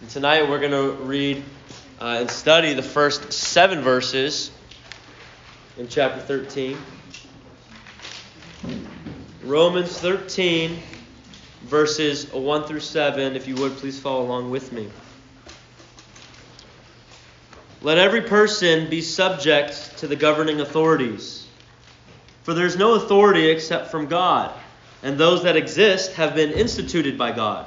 And tonight we're going to read uh, and study the first seven verses in chapter 13. Romans 13, verses 1 through 7. If you would, please follow along with me. Let every person be subject to the governing authorities. For there is no authority except from God, and those that exist have been instituted by God.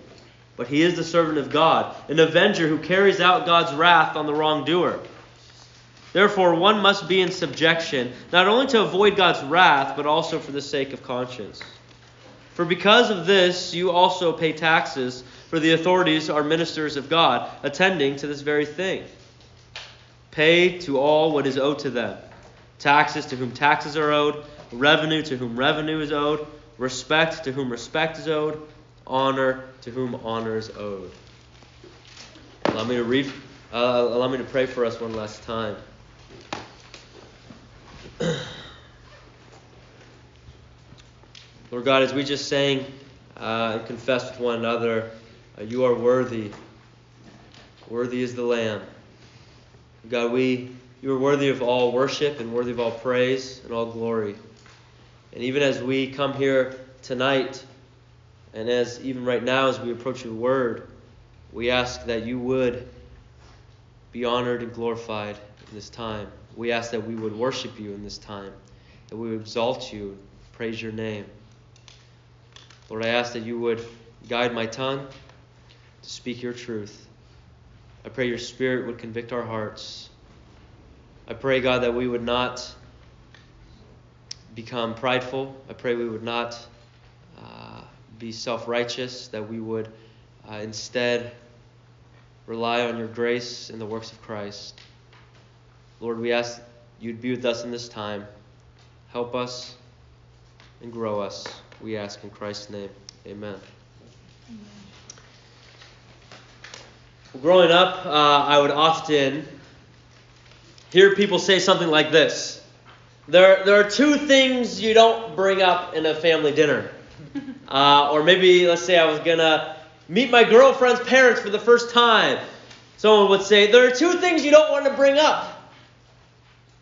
but he is the servant of God, an avenger who carries out God's wrath on the wrongdoer. Therefore, one must be in subjection, not only to avoid God's wrath, but also for the sake of conscience. For because of this, you also pay taxes, for the authorities are ministers of God, attending to this very thing. Pay to all what is owed to them taxes to whom taxes are owed, revenue to whom revenue is owed, respect to whom respect is owed honor to whom honor is owed. Allow me to read. Uh, allow me to pray for us one last time. Lord God, as we just sang uh, and confessed with one another, uh, you are worthy. Worthy is the Lamb. God, we you are worthy of all worship and worthy of all praise and all glory. And even as we come here tonight and as even right now, as we approach your word, we ask that you would be honored and glorified in this time. We ask that we would worship you in this time, that we would exalt you, praise your name. Lord, I ask that you would guide my tongue to speak your truth. I pray your spirit would convict our hearts. I pray, God, that we would not become prideful. I pray we would not be self righteous, that we would uh, instead rely on your grace and the works of Christ. Lord, we ask you'd be with us in this time. Help us and grow us. We ask in Christ's name. Amen. Amen. Growing up, uh, I would often hear people say something like this there, there are two things you don't bring up in a family dinner. Uh, or maybe, let's say I was going to meet my girlfriend's parents for the first time. Someone would say, There are two things you don't want to bring up.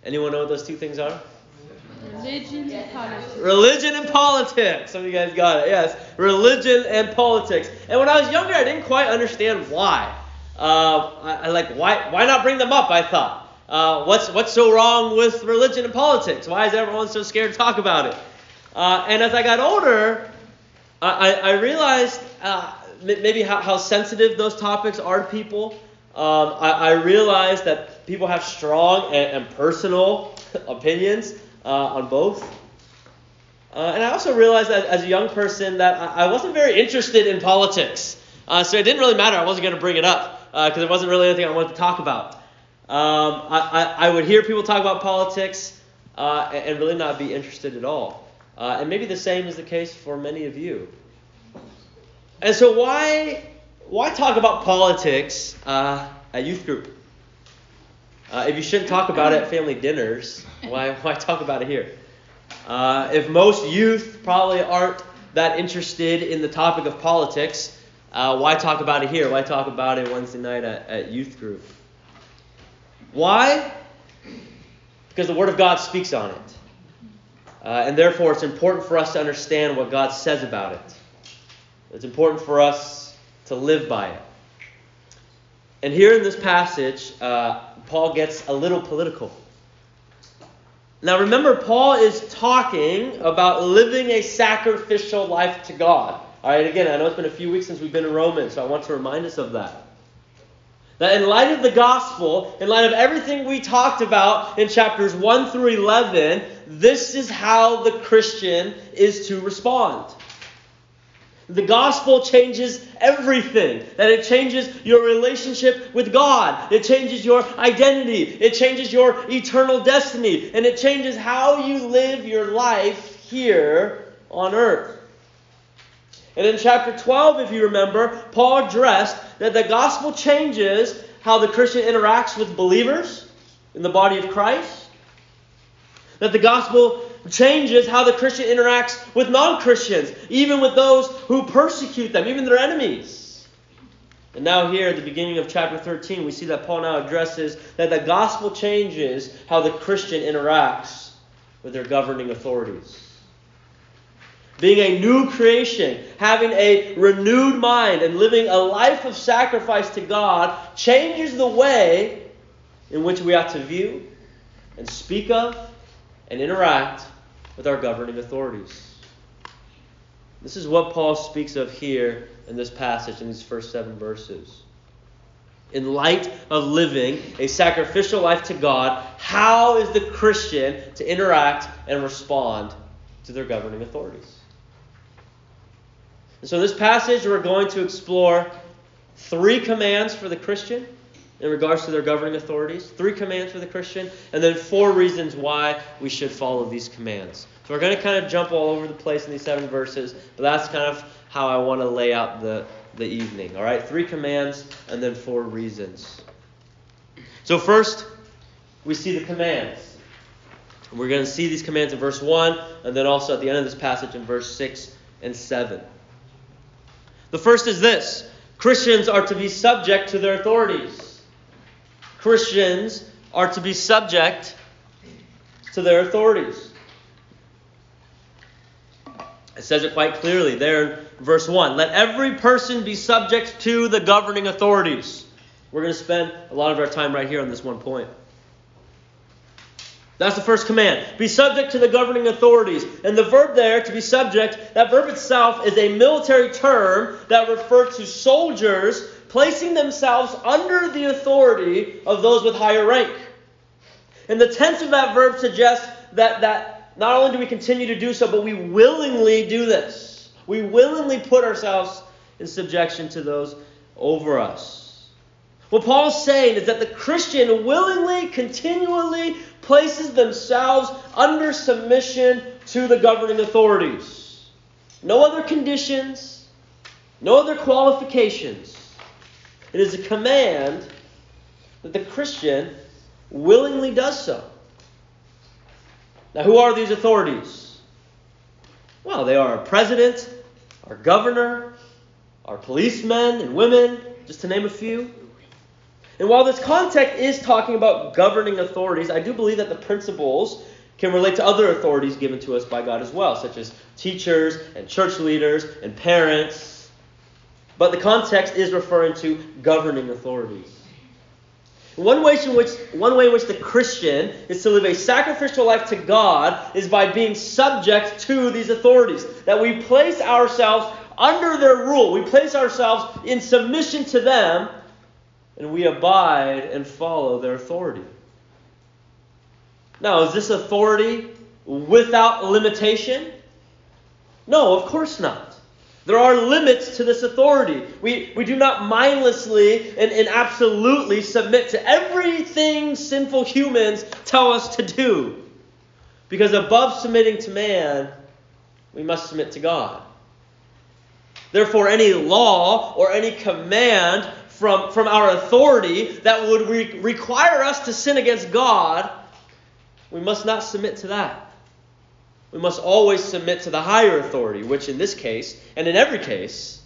Anyone know what those two things are? Religion and politics. Religion and politics. Some of you guys got it. Yes. Religion and politics. And when I was younger, I didn't quite understand why. Uh, I, I, like why why not bring them up? I thought. Uh, what's what's so wrong with religion and politics? Why is everyone so scared to talk about it? Uh, and as I got older, I, I realized uh, maybe how, how, sensitive those topics are to people. Um, I, I, realized that people have strong and, and personal opinions uh, on both. Uh, and I also realized that as a young person that I, I wasn't very interested in politics. Uh, so it didn't really matter. I wasn't going to bring it up because uh, it wasn't really anything I wanted to talk about. Um, I, I, would hear people talk about politics uh, and, and really not be interested at all. Uh, and maybe the same is the case for many of you. And so, why, why talk about politics uh, at youth group? Uh, if you shouldn't talk about it at family dinners, why, why talk about it here? Uh, if most youth probably aren't that interested in the topic of politics, uh, why talk about it here? Why talk about it Wednesday night at, at youth group? Why? Because the Word of God speaks on it. Uh, and therefore, it's important for us to understand what God says about it. It's important for us to live by it. And here in this passage, uh, Paul gets a little political. Now, remember, Paul is talking about living a sacrificial life to God. All right, again, I know it's been a few weeks since we've been in Romans, so I want to remind us of that. That in light of the gospel, in light of everything we talked about in chapters 1 through 11, this is how the Christian is to respond. The gospel changes everything. That it changes your relationship with God. It changes your identity. It changes your eternal destiny. And it changes how you live your life here on earth. And in chapter 12, if you remember, Paul addressed that the gospel changes how the Christian interacts with believers in the body of Christ. That the gospel changes how the Christian interacts with non Christians, even with those who persecute them, even their enemies. And now, here at the beginning of chapter 13, we see that Paul now addresses that the gospel changes how the Christian interacts with their governing authorities. Being a new creation, having a renewed mind, and living a life of sacrifice to God changes the way in which we ought to view and speak of and interact with our governing authorities. This is what Paul speaks of here in this passage, in these first seven verses. In light of living a sacrificial life to God, how is the Christian to interact and respond to their governing authorities? And so, in this passage, we're going to explore three commands for the Christian in regards to their governing authorities, three commands for the Christian, and then four reasons why we should follow these commands. So we're going to kind of jump all over the place in these seven verses, but that's kind of how I want to lay out the, the evening. All right, three commands and then four reasons. So first, we see the commands. We're going to see these commands in verse 1, and then also at the end of this passage in verse 6 and 7. The first is this Christians are to be subject to their authorities. Christians are to be subject to their authorities. It says it quite clearly there in verse 1. Let every person be subject to the governing authorities. We're going to spend a lot of our time right here on this one point. That's the first command. Be subject to the governing authorities. And the verb there, to be subject, that verb itself is a military term that refers to soldiers placing themselves under the authority of those with higher rank. And the tense of that verb suggests that, that not only do we continue to do so, but we willingly do this. We willingly put ourselves in subjection to those over us. What Paul's saying is that the Christian willingly, continually places themselves under submission to the governing authorities. No other conditions, no other qualifications. It is a command that the Christian willingly does so. Now, who are these authorities? Well, they are our president, our governor, our policemen and women, just to name a few. And while this context is talking about governing authorities, I do believe that the principles can relate to other authorities given to us by God as well, such as teachers and church leaders and parents but the context is referring to governing authorities. One way, in which, one way in which the Christian is to live a sacrificial life to God is by being subject to these authorities. That we place ourselves under their rule, we place ourselves in submission to them, and we abide and follow their authority. Now, is this authority without limitation? No, of course not. There are limits to this authority. We, we do not mindlessly and, and absolutely submit to everything sinful humans tell us to do. Because above submitting to man, we must submit to God. Therefore, any law or any command from, from our authority that would re- require us to sin against God, we must not submit to that. We must always submit to the higher authority, which in this case, and in every case,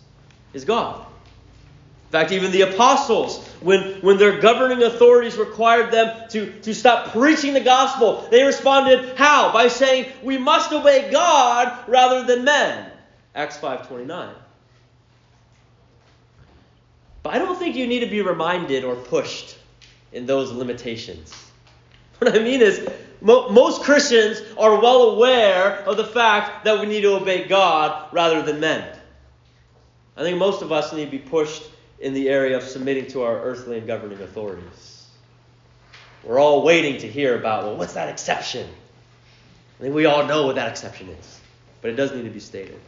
is God. In fact, even the apostles, when, when their governing authorities required them to, to stop preaching the gospel, they responded how? By saying, We must obey God rather than men. Acts 5.29. But I don't think you need to be reminded or pushed in those limitations. What I mean is, mo- most Christians are well aware of the fact that we need to obey God rather than men. I think most of us need to be pushed in the area of submitting to our earthly and governing authorities. We're all waiting to hear about, well, what's that exception? I think we all know what that exception is, but it does need to be stated.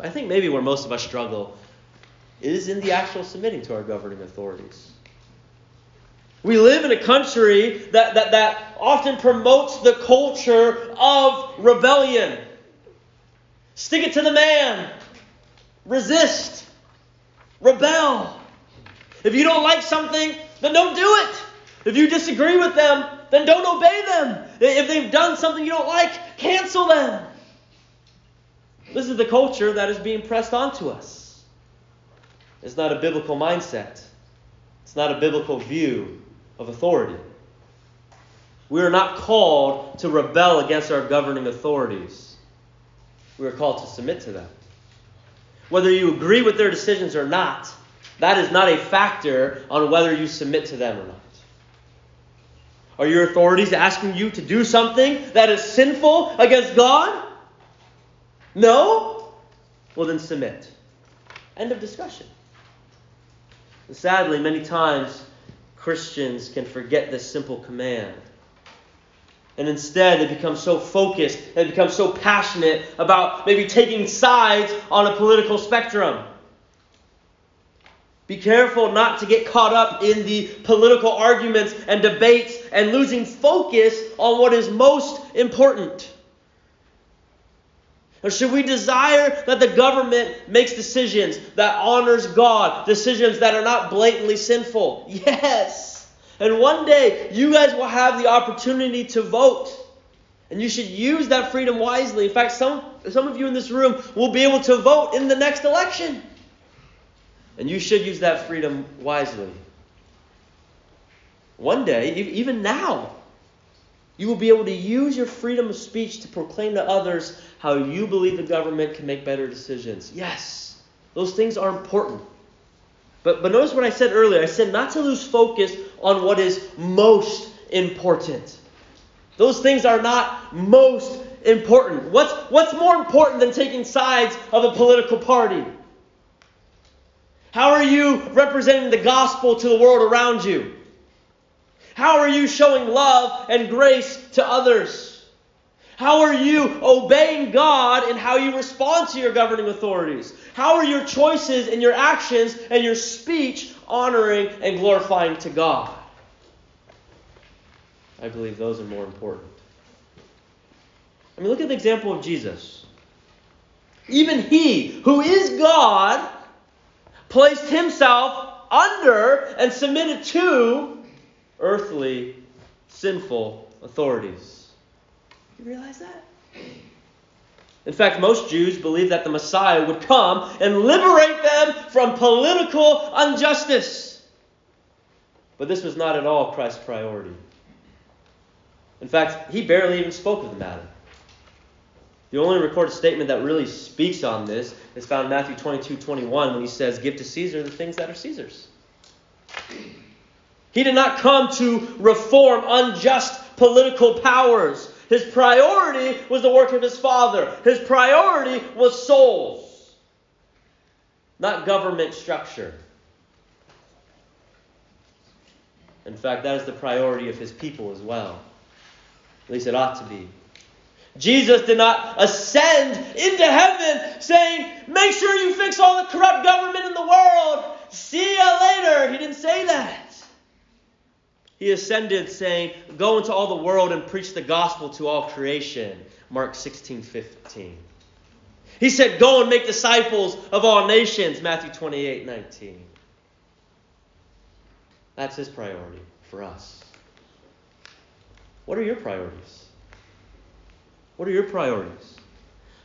I think maybe where most of us struggle is in the actual submitting to our governing authorities. We live in a country that, that, that often promotes the culture of rebellion. Stick it to the man. Resist. Rebel. If you don't like something, then don't do it. If you disagree with them, then don't obey them. If they've done something you don't like, cancel them. This is the culture that is being pressed onto us. It's not a biblical mindset, it's not a biblical view of authority. We are not called to rebel against our governing authorities. We are called to submit to them. Whether you agree with their decisions or not, that is not a factor on whether you submit to them or not. Are your authorities asking you to do something that is sinful against God? No? Well, then submit. End of discussion. And sadly, many times Christians can forget this simple command. And instead, they become so focused, they become so passionate about maybe taking sides on a political spectrum. Be careful not to get caught up in the political arguments and debates and losing focus on what is most important. Or should we desire that the government makes decisions that honors God, decisions that are not blatantly sinful? Yes. And one day you guys will have the opportunity to vote. And you should use that freedom wisely. In fact, some, some of you in this room will be able to vote in the next election. And you should use that freedom wisely. One day, even now, you will be able to use your freedom of speech to proclaim to others how you believe the government can make better decisions. Yes, those things are important. But, but notice what I said earlier. I said not to lose focus on what is most important. Those things are not most important. What's, what's more important than taking sides of a political party? How are you representing the gospel to the world around you? How are you showing love and grace to others? How are you obeying God in how you respond to your governing authorities? How are your choices and your actions and your speech honoring and glorifying to God? I believe those are more important. I mean, look at the example of Jesus. Even he, who is God, placed himself under and submitted to earthly, sinful authorities. You realize that? In fact, most Jews believed that the Messiah would come and liberate them from political injustice. But this was not at all Christ's priority. In fact, he barely even spoke of the matter. The only recorded statement that really speaks on this is found in Matthew 22 21 when he says, Give to Caesar the things that are Caesar's. He did not come to reform unjust political powers. His priority was the work of his Father. His priority was souls, not government structure. In fact, that is the priority of his people as well. At least it ought to be. Jesus did not ascend into heaven saying, Make sure you fix all the corrupt government in the world. See you later. He didn't say that. He ascended saying, Go into all the world and preach the gospel to all creation. Mark 16, 15. He said, Go and make disciples of all nations. Matthew 28, 19. That's his priority for us. What are your priorities? What are your priorities?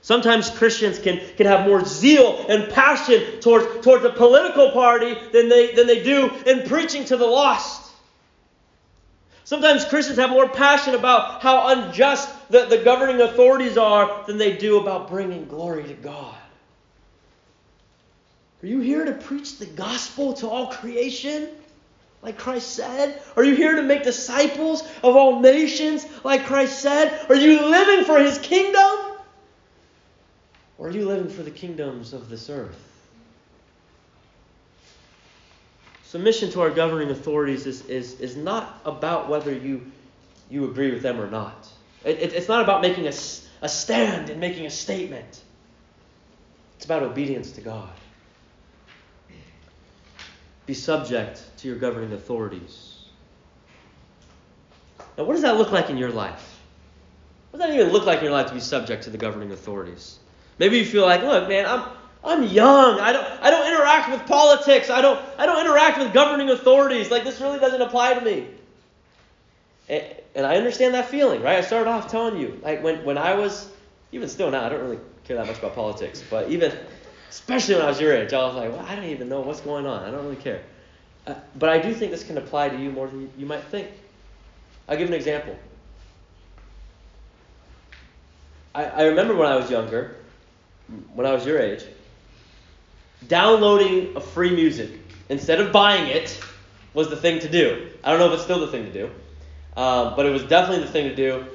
Sometimes Christians can, can have more zeal and passion towards, towards a political party than they, than they do in preaching to the lost. Sometimes Christians have more passion about how unjust the, the governing authorities are than they do about bringing glory to God. Are you here to preach the gospel to all creation? Like Christ said? Are you here to make disciples of all nations? Like Christ said? Are you living for his kingdom? Or are you living for the kingdoms of this earth? Submission to our governing authorities is, is, is not about whether you, you agree with them or not. It, it, it's not about making a, a stand and making a statement. It's about obedience to God. Be subject to your governing authorities. Now, what does that look like in your life? What does that even look like in your life to be subject to the governing authorities? Maybe you feel like, look, man, I'm I'm young. I don't I don't interact with politics. I don't I don't interact with governing authorities. Like this really doesn't apply to me. And, and I understand that feeling, right? I started off telling you, like when when I was even still now, I don't really care that much about politics, but even especially when I was your age, I was like, well, I don't even know what's going on. I don't really care. Uh, but I do think this can apply to you more than you might think. I'll give an example. I, I remember when I was younger, when I was your age, downloading a free music instead of buying it was the thing to do. I don't know if it's still the thing to do, um, but it was definitely the thing to do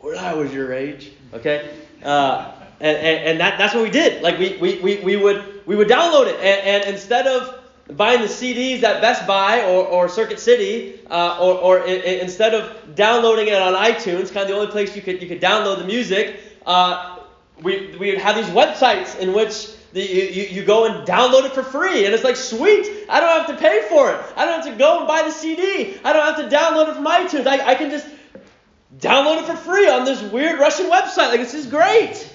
when I was your age. Okay, uh, and, and, and that, that's what we did. Like we, we, we, we would we would download it, and, and instead of buying the CDs at Best Buy or, or Circuit City, uh, or, or I- I- instead of downloading it on iTunes, kind of the only place you could you could download the music, uh, we we would have these websites in which the, you, you go and download it for free, and it's like sweet. I don't have to pay for it. I don't have to go and buy the CD. I don't have to download it from iTunes. I, I can just download it for free on this weird Russian website. Like this is great.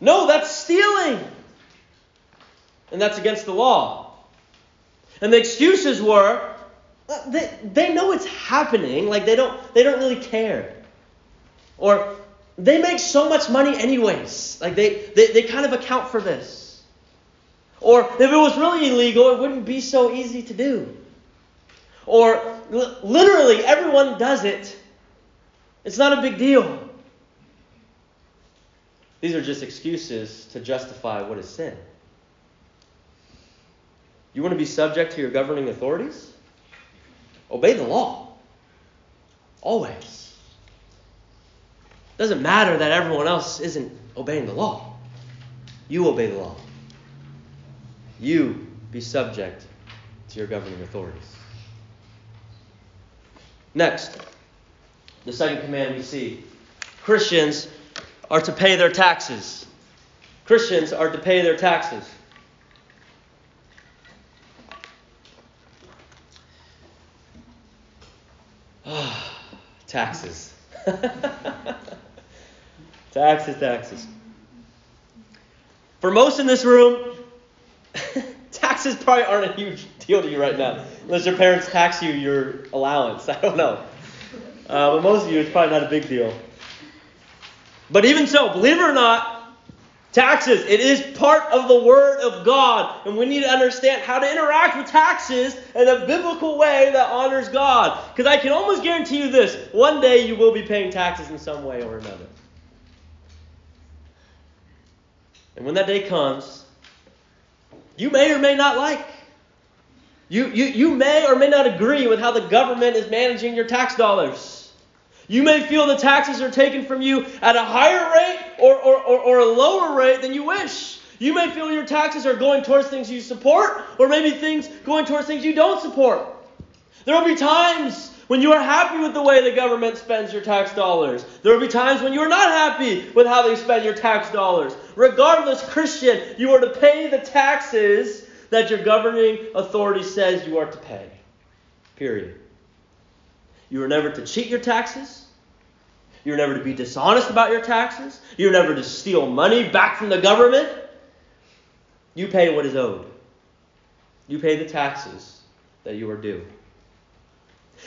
No, that's stealing. And that's against the law. And the excuses were uh, they, they know it's happening, like they don't they don't really care. Or they make so much money anyways. Like they, they, they kind of account for this. Or if it was really illegal, it wouldn't be so easy to do. Or li- literally everyone does it. It's not a big deal. These are just excuses to justify what is sin. You want to be subject to your governing authorities? Obey the law. Always. Doesn't matter that everyone else isn't obeying the law. You obey the law. You be subject to your governing authorities. Next, the second command we see Christians are to pay their taxes. Christians are to pay their taxes. taxes. taxes, taxes. For most in this room, taxes probably aren't a huge deal to you right now, unless your parents tax you your allowance. I don't know. Uh, but most of you, it's probably not a big deal. But even so, believe it or not, taxes, it is part of the Word of God. And we need to understand how to interact with taxes in a biblical way that honors God. Because I can almost guarantee you this one day you will be paying taxes in some way or another. And when that day comes, you may or may not like. You, you, you may or may not agree with how the government is managing your tax dollars. You may feel the taxes are taken from you at a higher rate or, or, or, or, a lower rate than you wish. You may feel your taxes are going towards things you support, or maybe things going towards things you don't support. There will be times when you are happy with the way the government spends your tax dollars. There will be times when you are not happy with how they spend your tax dollars. Regardless, Christian, you are to pay the taxes that your governing authority says you are to pay. Period. You are never to cheat your taxes. You're never to be dishonest about your taxes. You're never to steal money back from the government. You pay what is owed. You pay the taxes that you are due.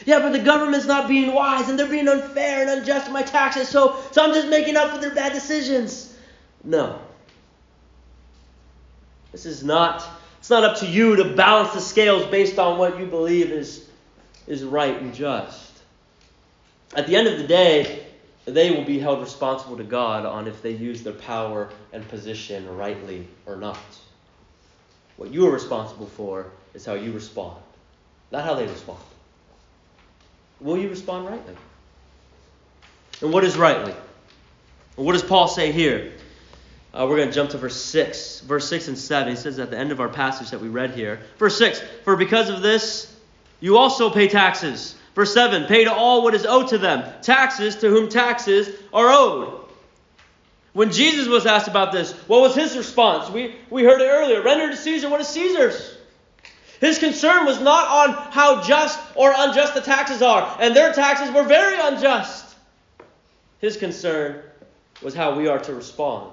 Yeah, but the government's not being wise and they're being unfair and unjust with my taxes, so, so I'm just making up for their bad decisions. No. This is not, it's not up to you to balance the scales based on what you believe is, is right and just. At the end of the day, they will be held responsible to God on if they use their power and position rightly or not. What you are responsible for is how you respond, not how they respond. Will you respond rightly? And what is rightly? what does Paul say here? Uh, we're going to jump to verse 6. Verse 6 and 7. He says at the end of our passage that we read here. Verse 6 For because of this, you also pay taxes. Verse 7 Pay to all what is owed to them, taxes to whom taxes are owed. When Jesus was asked about this, what was his response? We, we heard it earlier render to Caesar what is Caesar's. His concern was not on how just or unjust the taxes are, and their taxes were very unjust. His concern was how we are to respond.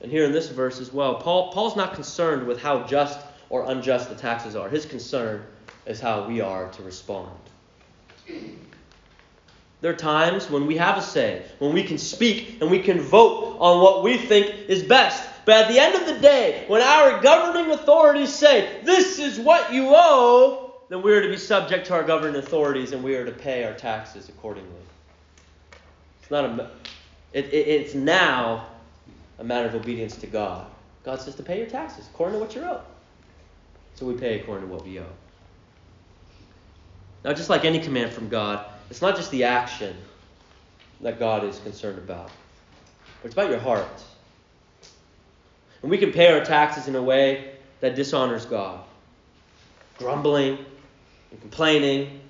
And here in this verse as well, Paul, Paul's not concerned with how just or unjust the taxes are. His concern is how we are to respond. There are times when we have a say, when we can speak and we can vote on what we think is best. But at the end of the day, when our governing authorities say, this is what you owe, then we are to be subject to our governing authorities and we are to pay our taxes accordingly. It's not a, it, it, it's now a matter of obedience to God. God says to pay your taxes according to what you owe. So we pay according to what we owe. Now, just like any command from God, it's not just the action that God is concerned about, but it's about your heart. And we can pay our taxes in a way that dishonors God, grumbling and complaining,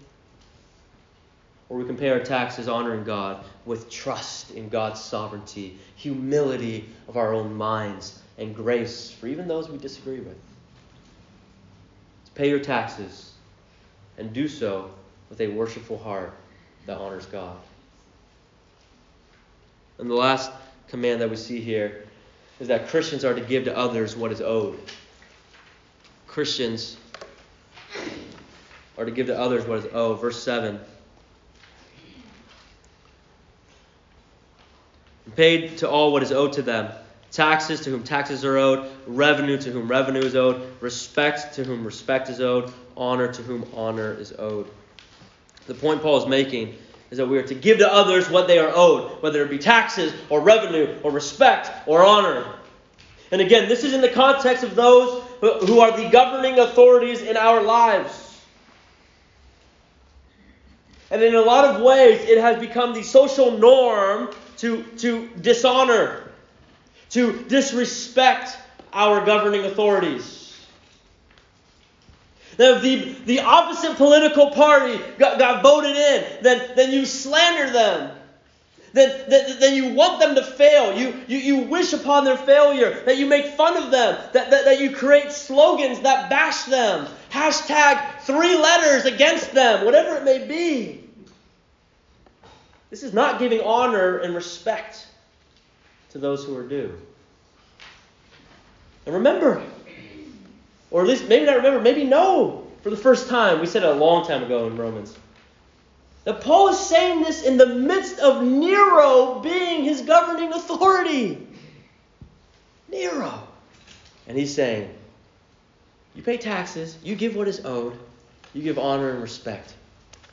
or we can pay our taxes honoring God with trust in God's sovereignty, humility of our own minds, and grace for even those we disagree with. Pay your taxes and do so with a worshipful heart that honors God. And the last command that we see here is that Christians are to give to others what is owed. Christians are to give to others what is owed. Verse 7. Paid to all what is owed to them taxes to whom taxes are owed, revenue to whom revenue is owed, respect to whom respect is owed, honor to whom honor is owed. The point Paul is making is that we are to give to others what they are owed, whether it be taxes or revenue or respect or honor. And again, this is in the context of those who are the governing authorities in our lives. And in a lot of ways, it has become the social norm to, to dishonor, to disrespect our governing authorities. If the, the opposite political party got, got voted in, then, then you slander them. Then, then, then you want them to fail. You, you, you wish upon their failure. That you make fun of them. That, that, that you create slogans that bash them. Hashtag three letters against them, whatever it may be. This is not giving honor and respect to those who are due. And remember, or at least maybe not remember, maybe know for the first time. We said it a long time ago in Romans. That Paul is saying this in the midst of Nero being his governing authority. Nero. And he's saying, you pay taxes, you give what is owed, you give honor and respect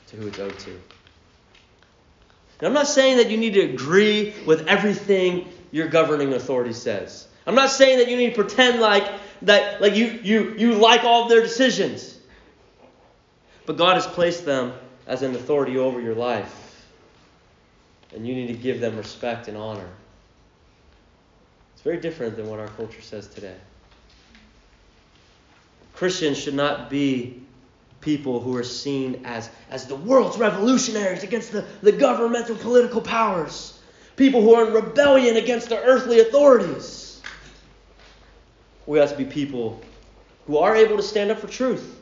to who it's owed to. And I'm not saying that you need to agree with everything your governing authority says. I'm not saying that you need to pretend like that like you you you like all of their decisions. But God has placed them as an authority over your life. And you need to give them respect and honor. It's very different than what our culture says today. Christians should not be people who are seen as, as the world's revolutionaries against the, the governmental political powers, people who are in rebellion against the earthly authorities. We have to be people who are able to stand up for truth,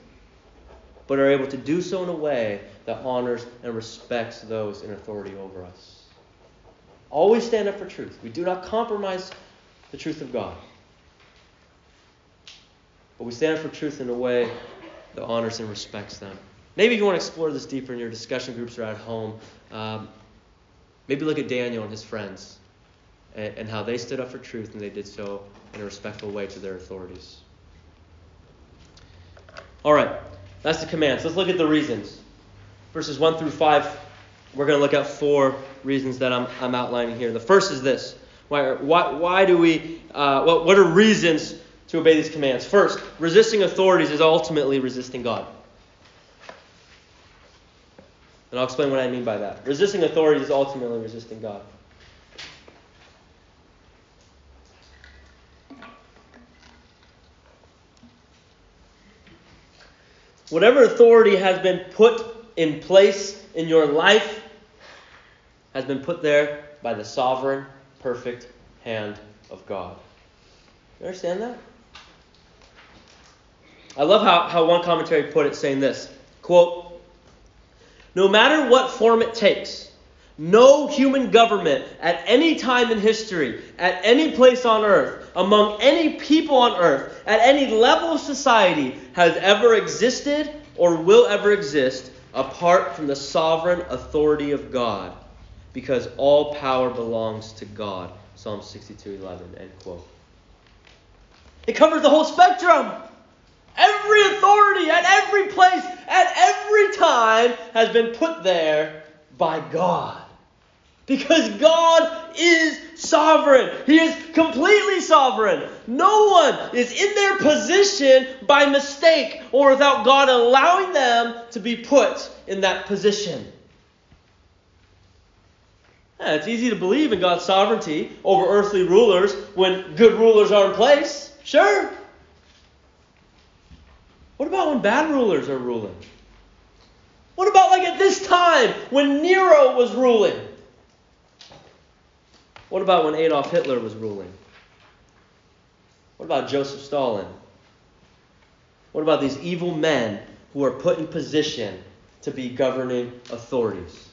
but are able to do so in a way that honors and respects those in authority over us. Always stand up for truth. We do not compromise the truth of God. But we stand up for truth in a way that honors and respects them. Maybe you want to explore this deeper in your discussion groups or at home, um, maybe look at Daniel and his friends and, and how they stood up for truth and they did so in a respectful way to their authorities. All right, that's the commands. Let's look at the reasons. Verses 1 through 5, we're going to look at four reasons that I'm, I'm outlining here. The first is this why, why, why do we, uh, what, what are reasons to obey these commands. First, resisting authorities is ultimately resisting God. And I'll explain what I mean by that. Resisting authorities is ultimately resisting God. Whatever authority has been put in place in your life has been put there by the sovereign perfect hand of God. You understand that? I love how, how one commentary put it saying this quote, No matter what form it takes, no human government at any time in history, at any place on earth, among any people on earth, at any level of society has ever existed or will ever exist apart from the sovereign authority of God, because all power belongs to God. Psalm 62:11. End quote. It covers the whole spectrum. Every authority at every place, at every time, has been put there by God. Because God is sovereign. He is completely sovereign. No one is in their position by mistake or without God allowing them to be put in that position. Yeah, it's easy to believe in God's sovereignty over earthly rulers when good rulers are in place. Sure. What about when bad rulers are ruling? What about like at this time when Nero was ruling? What about when Adolf Hitler was ruling? What about Joseph Stalin? What about these evil men who are put in position to be governing authorities?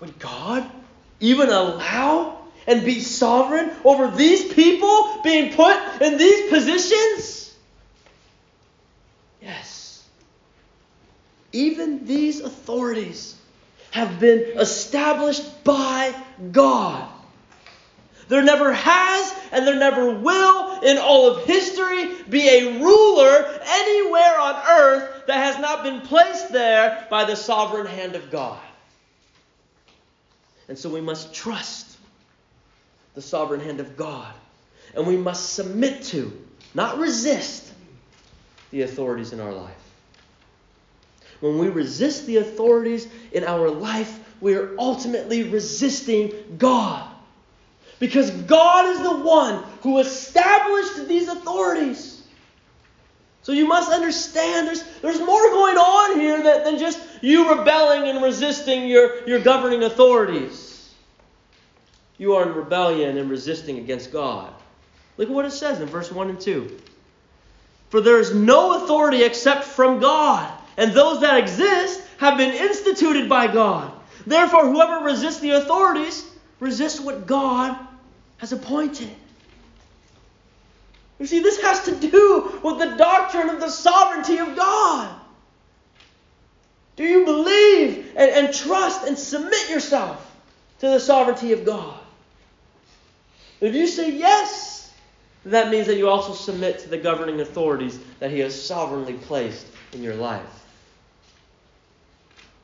Would God even allow and be sovereign over these people being put in these positions? Yes. Even these authorities have been established by God. There never has and there never will in all of history be a ruler anywhere on earth that has not been placed there by the sovereign hand of God. And so we must trust the sovereign hand of God. And we must submit to, not resist, the authorities in our life. When we resist the authorities in our life, we are ultimately resisting God. Because God is the one who established these authorities. So you must understand there's, there's more going on here than, than just you rebelling and resisting your, your governing authorities. You are in rebellion and resisting against God. Look at what it says in verse 1 and 2. For there is no authority except from God, and those that exist have been instituted by God. Therefore, whoever resists the authorities resists what God has appointed. You see, this has to do with the doctrine of the sovereignty of God. Do you believe and, and trust and submit yourself to the sovereignty of God? If you say yes, that means that you also submit to the governing authorities that He has sovereignly placed in your life.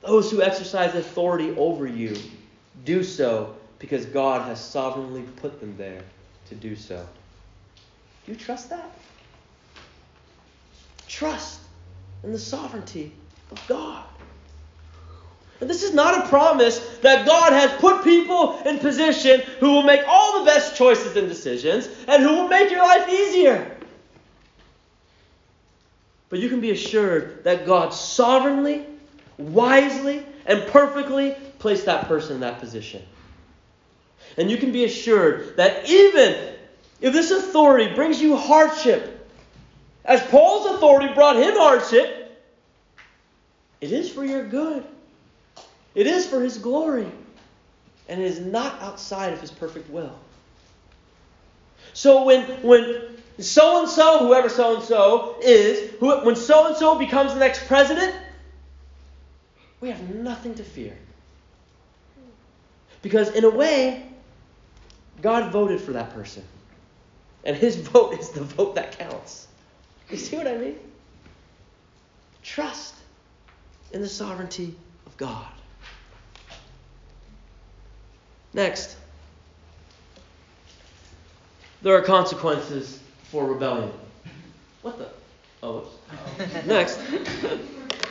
Those who exercise authority over you do so because God has sovereignly put them there to do so. Do you trust that? Trust in the sovereignty of God. And this is not a promise that God has put people in position who will make all the best choices and decisions and who will make your life easier. But you can be assured that God sovereignly, wisely, and perfectly placed that person in that position. And you can be assured that even if this authority brings you hardship, as Paul's authority brought him hardship, it is for your good. It is for his glory. And it is not outside of his perfect will. So when when so and so, whoever so and so is, who, when so and so becomes the next president, we have nothing to fear. Because in a way, God voted for that person. And his vote is the vote that counts. You see what I mean? Trust in the sovereignty of God. Next, there are consequences for rebellion. What the? Oh. Next,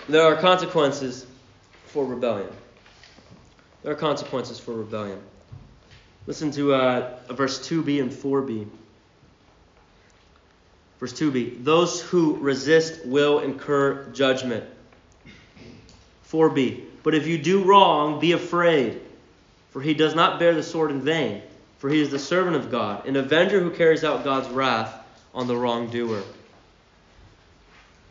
there are consequences for rebellion. There are consequences for rebellion. Listen to uh, verse 2b and 4b. Verse 2b Those who resist will incur judgment. 4b But if you do wrong, be afraid, for he does not bear the sword in vain. for he is the servant of God, an avenger who carries out God's wrath on the wrongdoer.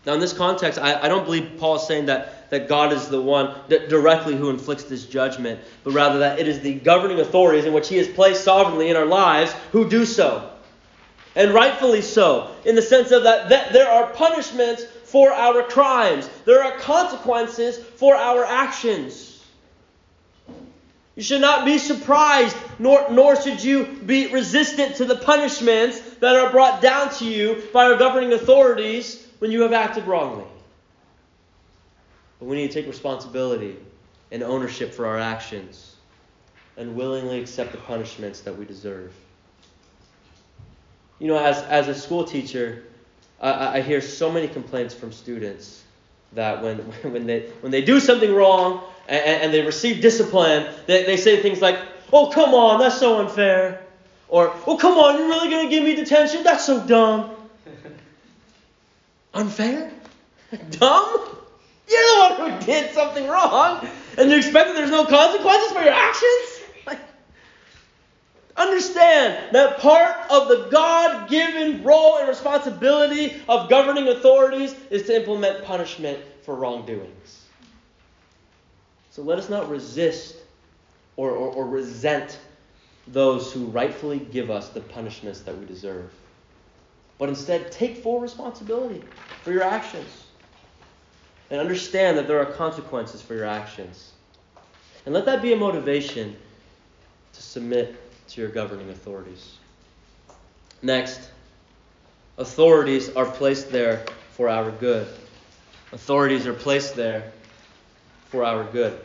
Now, in this context, I, I don't believe Paul is saying that, that God is the one that directly who inflicts this judgment, but rather that it is the governing authorities in which he has placed sovereignly in our lives who do so. And rightfully so, in the sense of that, that there are punishments for our crimes, there are consequences for our actions. You should not be surprised, nor, nor should you be resistant to the punishments that are brought down to you by our governing authorities when you have acted wrongly. But we need to take responsibility and ownership for our actions and willingly accept the punishments that we deserve. You know, as, as a school teacher, I, I hear so many complaints from students that when, when, they, when they do something wrong, and, and they receive discipline, they, they say things like, Oh, come on, that's so unfair. Or, Oh, come on, you're really going to give me detention? That's so dumb. unfair? dumb? You're the one who did something wrong, and you expect that there's no consequences for your actions? understand that part of the God given role and responsibility of governing authorities is to implement punishment for wrongdoings. So let us not resist or, or, or resent those who rightfully give us the punishments that we deserve. But instead, take full responsibility for your actions. And understand that there are consequences for your actions. And let that be a motivation to submit to your governing authorities. Next, authorities are placed there for our good. Authorities are placed there for our good.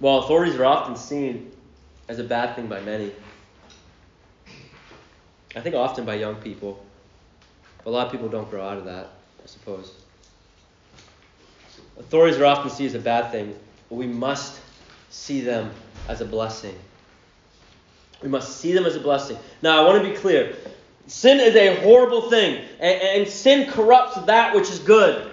While authorities are often seen as a bad thing by many, I think often by young people, a lot of people don't grow out of that, I suppose. Authorities are often seen as a bad thing, but we must see them as a blessing. We must see them as a blessing. Now, I want to be clear. Sin is a horrible thing, and, and sin corrupts that which is good.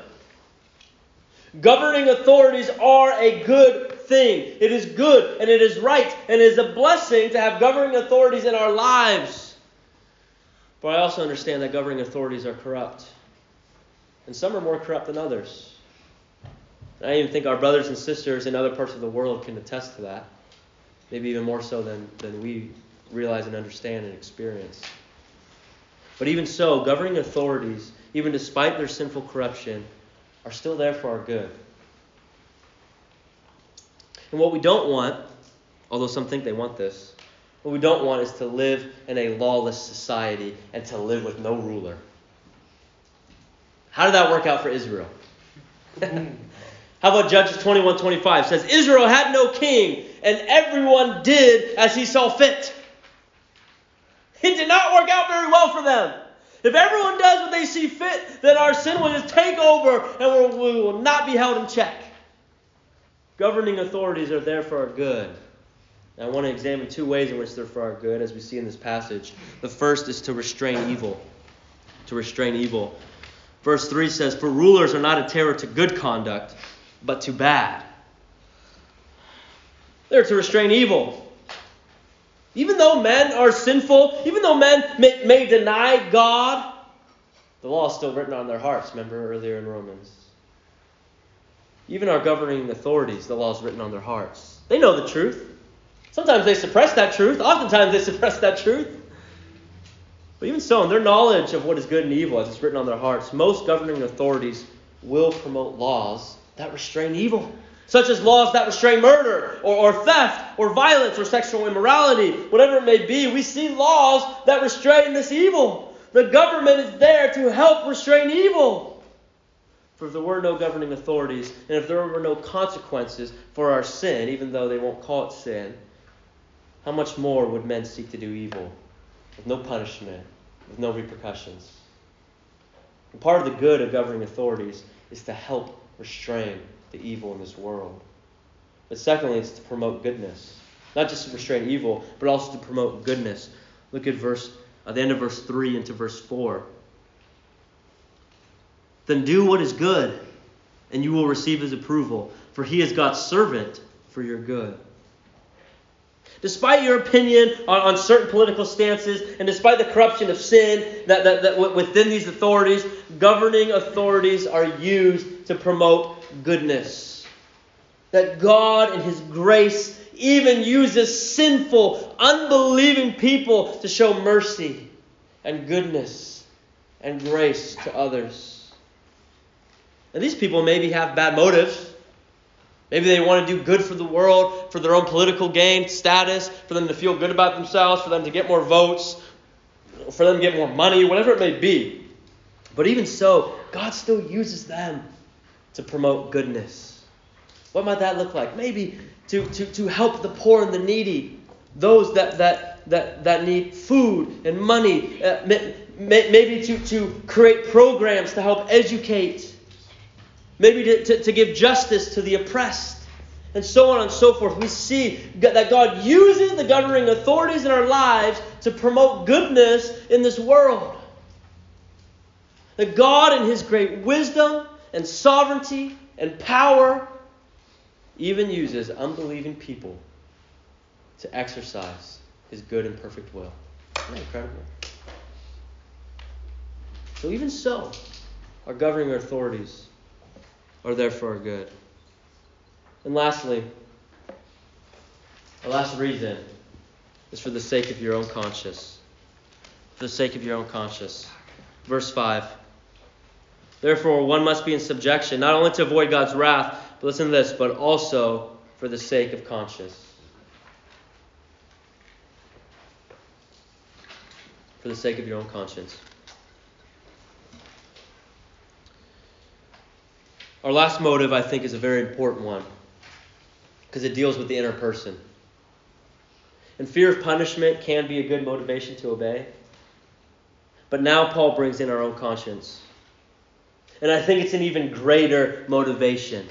Governing authorities are a good thing. It is good and it is right and it is a blessing to have governing authorities in our lives. But I also understand that governing authorities are corrupt. And some are more corrupt than others. And I even think our brothers and sisters in other parts of the world can attest to that. Maybe even more so than, than we realize and understand and experience. But even so, governing authorities, even despite their sinful corruption, are still there for our good. And what we don't want, although some think they want this, what we don't want is to live in a lawless society and to live with no ruler. How did that work out for Israel? How about Judges 21 25 says, Israel had no king, and everyone did as he saw fit. It did not work out very well for them. If everyone does what they see fit, then our sin will just take over and we will not be held in check. Governing authorities are there for our good. Now, I want to examine two ways in which they're for our good, as we see in this passage. The first is to restrain evil. To restrain evil. Verse 3 says, For rulers are not a terror to good conduct, but to bad. They're to restrain evil. Even though men are sinful, even though men may, may deny God, the law is still written on their hearts. Remember earlier in Romans. Even our governing authorities, the law is written on their hearts. They know the truth. Sometimes they suppress that truth. Oftentimes they suppress that truth. But even so, in their knowledge of what is good and evil, as it's written on their hearts, most governing authorities will promote laws that restrain evil such as laws that restrain murder or, or theft or violence or sexual immorality, whatever it may be. We see laws that restrain this evil. The government is there to help restrain evil. For if there were no governing authorities and if there were no consequences for our sin, even though they won't call it sin, how much more would men seek to do evil with no punishment, with no repercussions? And part of the good of governing authorities is to help restrain the evil in this world. But secondly, it's to promote goodness. Not just to restrain evil, but also to promote goodness. Look at verse at the end of verse 3 into verse 4. Then do what is good and you will receive his approval, for he is God's servant for your good. Despite your opinion on, on certain political stances, and despite the corruption of sin that, that, that within these authorities, governing authorities are used to promote goodness. That God, in His grace, even uses sinful, unbelieving people to show mercy and goodness and grace to others. And these people maybe have bad motives. Maybe they want to do good for the world, for their own political gain, status, for them to feel good about themselves, for them to get more votes, for them to get more money, whatever it may be. But even so, God still uses them to promote goodness. What might that look like? Maybe to, to, to help the poor and the needy, those that, that, that, that need food and money, uh, maybe to, to create programs to help educate maybe to, to, to give justice to the oppressed, and so on and so forth. We see that God uses the governing authorities in our lives to promote goodness in this world. That God, in His great wisdom and sovereignty and power, even uses unbelieving people to exercise His good and perfect will. Isn't that incredible? So, even so, our governing authorities are there for our good. And lastly, the last reason is for the sake of your own conscience. For the sake of your own conscience. Verse 5. Therefore, one must be in subjection, not only to avoid God's wrath, but listen to this, but also for the sake of conscience. For the sake of your own conscience. Our last motive, I think, is a very important one because it deals with the inner person. And fear of punishment can be a good motivation to obey. But now Paul brings in our own conscience. And I think it's an even greater motivation.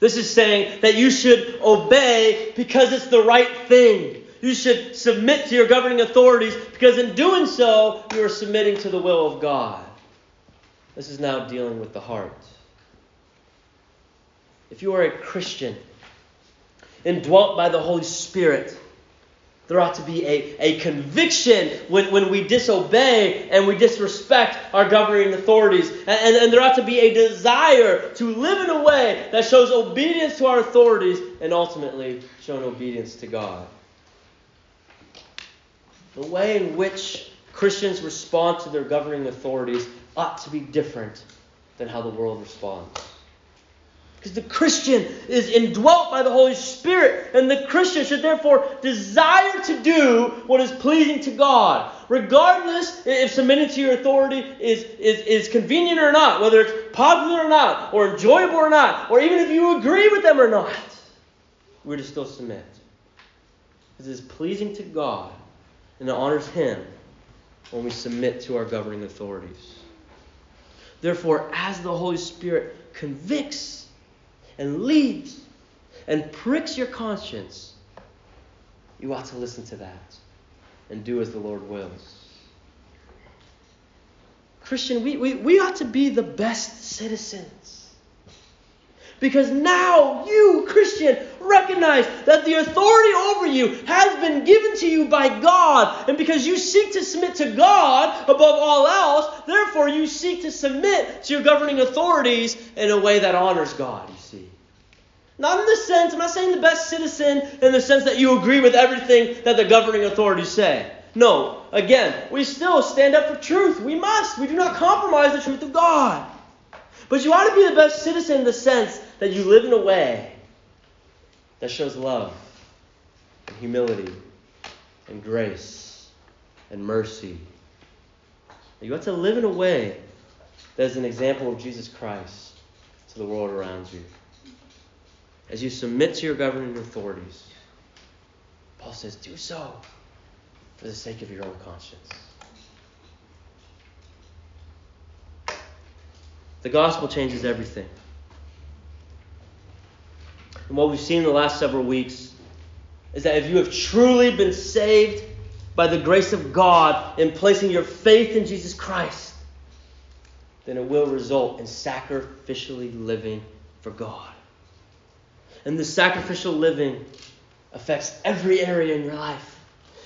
This is saying that you should obey because it's the right thing. You should submit to your governing authorities because in doing so, you are submitting to the will of God. This is now dealing with the heart if you are a Christian, indwelt by the Holy Spirit, there ought to be a, a conviction when, when we disobey and we disrespect our governing authorities. And, and, and, there ought to be a desire to live in a way that shows obedience to our authorities and ultimately showing obedience to God. The way in which Christians respond to their governing authorities ought to be different than how the world responds. Because the Christian is indwelt by the Holy Spirit, and the Christian should therefore desire to do what is pleasing to God, regardless if submitting to your authority is, is, is convenient or not, whether it's popular or not, or enjoyable or not, or even if you agree with them or not. We're to still submit. Because it is pleasing to God and it honors Him when we submit to our governing authorities. Therefore, as the Holy Spirit convicts and leads and pricks your conscience, you ought to listen to that and do as the Lord wills. Christian, we, we, we ought to be the best citizens. Because now you, Christian, recognize that the authority over you has been given to you by God. And because you seek to submit to God above all else, therefore you seek to submit to your governing authorities in a way that honors God. Not in the sense, I'm not saying the best citizen in the sense that you agree with everything that the governing authorities say. No, again, we still stand up for truth. We must. We do not compromise the truth of God. But you ought to be the best citizen in the sense that you live in a way that shows love and humility and grace and mercy. You ought to live in a way that is an example of Jesus Christ to the world around you as you submit to your governing authorities, Paul says, do so for the sake of your own conscience. The gospel changes everything. And what we've seen in the last several weeks is that if you have truly been saved by the grace of God in placing your faith in Jesus Christ, then it will result in sacrificially living for God. And this sacrificial living affects every area in your life.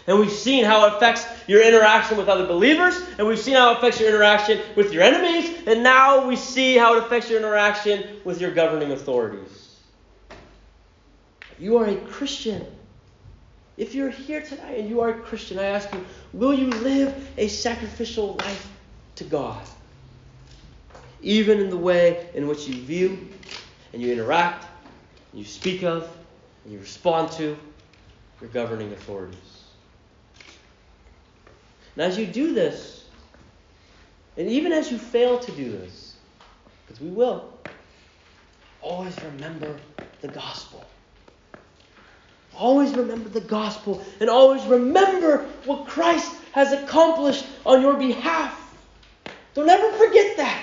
And we've seen how it affects your interaction with other believers, and we've seen how it affects your interaction with your enemies, and now we see how it affects your interaction with your governing authorities. You are a Christian. If you're here tonight and you are a Christian, I ask you, will you live a sacrificial life to God? Even in the way in which you view and you interact, you speak of, you respond to your governing authorities. And as you do this, and even as you fail to do this, because we will, always remember the gospel. Always remember the gospel and always remember what Christ has accomplished on your behalf. Don't ever forget that.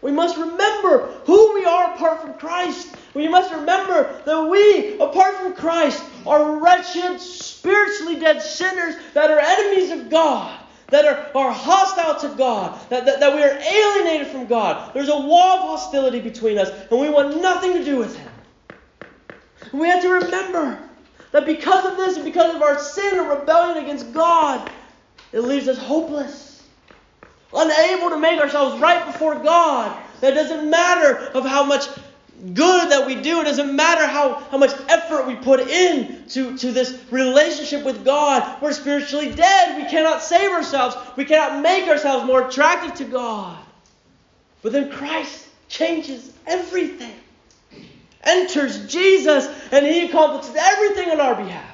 We must remember who we are apart from Christ. We must remember that we, apart from Christ, are wretched, spiritually dead sinners that are enemies of God, that are, are hostile to God, that, that, that we are alienated from God. There's a wall of hostility between us, and we want nothing to do with Him. We have to remember that because of this and because of our sin and rebellion against God, it leaves us hopeless, unable to make ourselves right before God. That doesn't matter of how much good that we do. It doesn't matter how, how much effort we put in to, to this relationship with God. We're spiritually dead. We cannot save ourselves. We cannot make ourselves more attractive to God. But then Christ changes everything enters Jesus and he accomplishes everything on our behalf.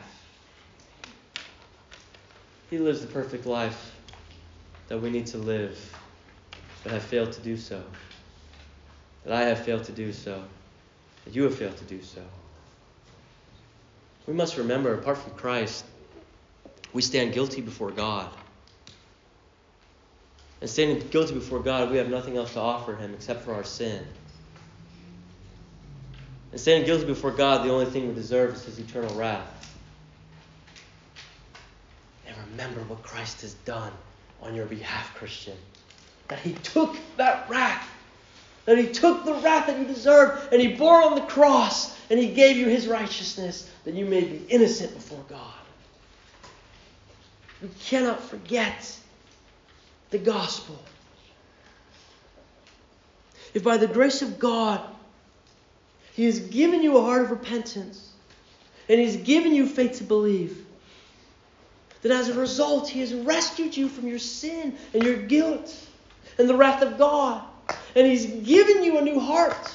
He lives the perfect life that we need to live, but have failed to do so. That I have failed to do so. You have failed to do so. We must remember, apart from Christ, we stand guilty before God. And standing guilty before God, we have nothing else to offer Him except for our sin. And standing guilty before God, the only thing we deserve is his eternal wrath. And remember what Christ has done on your behalf, Christian. That he took that wrath. That he took the wrath that you deserved and he bore on the cross and he gave you his righteousness that you may be innocent before God. We cannot forget the gospel. If by the grace of God he has given you a heart of repentance. And He's given you faith to believe. That as a result, He has rescued you from your sin and your guilt and the wrath of God. And He's given you a new heart.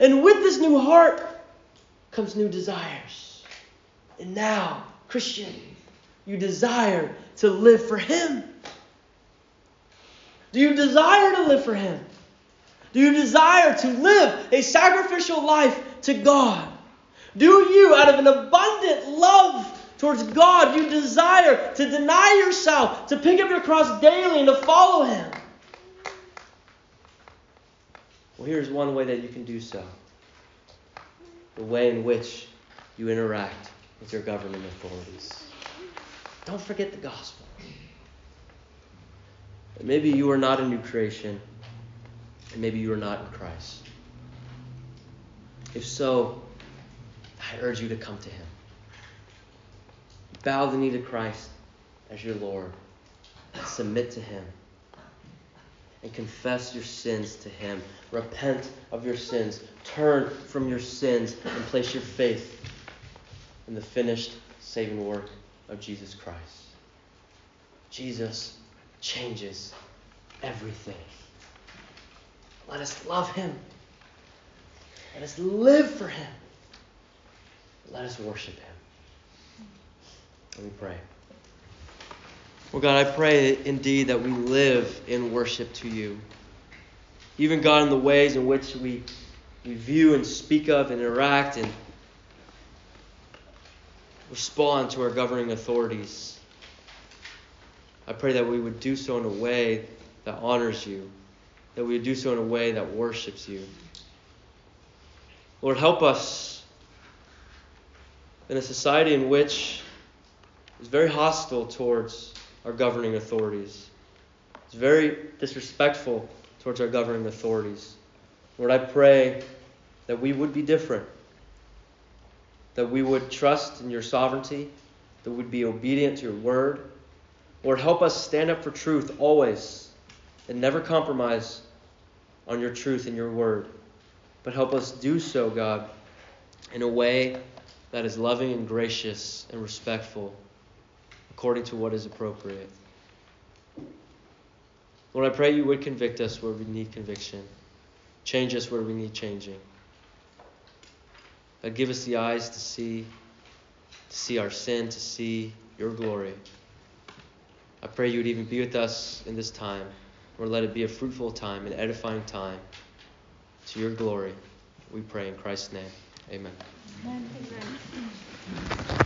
And with this new heart comes new desires. And now, Christian, you desire to live for Him. Do you desire to live for Him? Do you desire to live a sacrificial life to God? Do you, out of an abundant love towards God, you desire to deny yourself, to pick up your cross daily and to follow Him? Well, here's one way that you can do so the way in which you interact with your governing authorities. Don't forget the gospel. Maybe you are not a new creation and maybe you are not in Christ. If so, I urge you to come to Him. Bow the knee to Christ as your Lord. Submit to Him. And confess your sins to Him. Repent of your sins. Turn from your sins and place your faith in the finished saving work of Jesus Christ. Jesus changes everything. Let us love him. Let us live for him. Let us worship him. Let me pray. Well, God, I pray indeed that we live in worship to you. Even, God, in the ways in which we, we view and speak of and interact and respond to our governing authorities. I pray that we would do so in a way that honors you that we would do so in a way that worships you. Lord, help us in a society in which is very hostile towards our governing authorities. It's very disrespectful towards our governing authorities. Lord, I pray that we would be different, that we would trust in your sovereignty, that we'd be obedient to your word. Lord, help us stand up for truth always and never compromise on your truth and your word. But help us do so, God, in a way that is loving and gracious and respectful according to what is appropriate. Lord, I pray you would convict us where we need conviction, change us where we need changing. God, give us the eyes to see, to see our sin, to see your glory. I pray you would even be with us in this time, or let it be a fruitful time, an edifying time to your glory. We pray in Christ's name. Amen. Amen.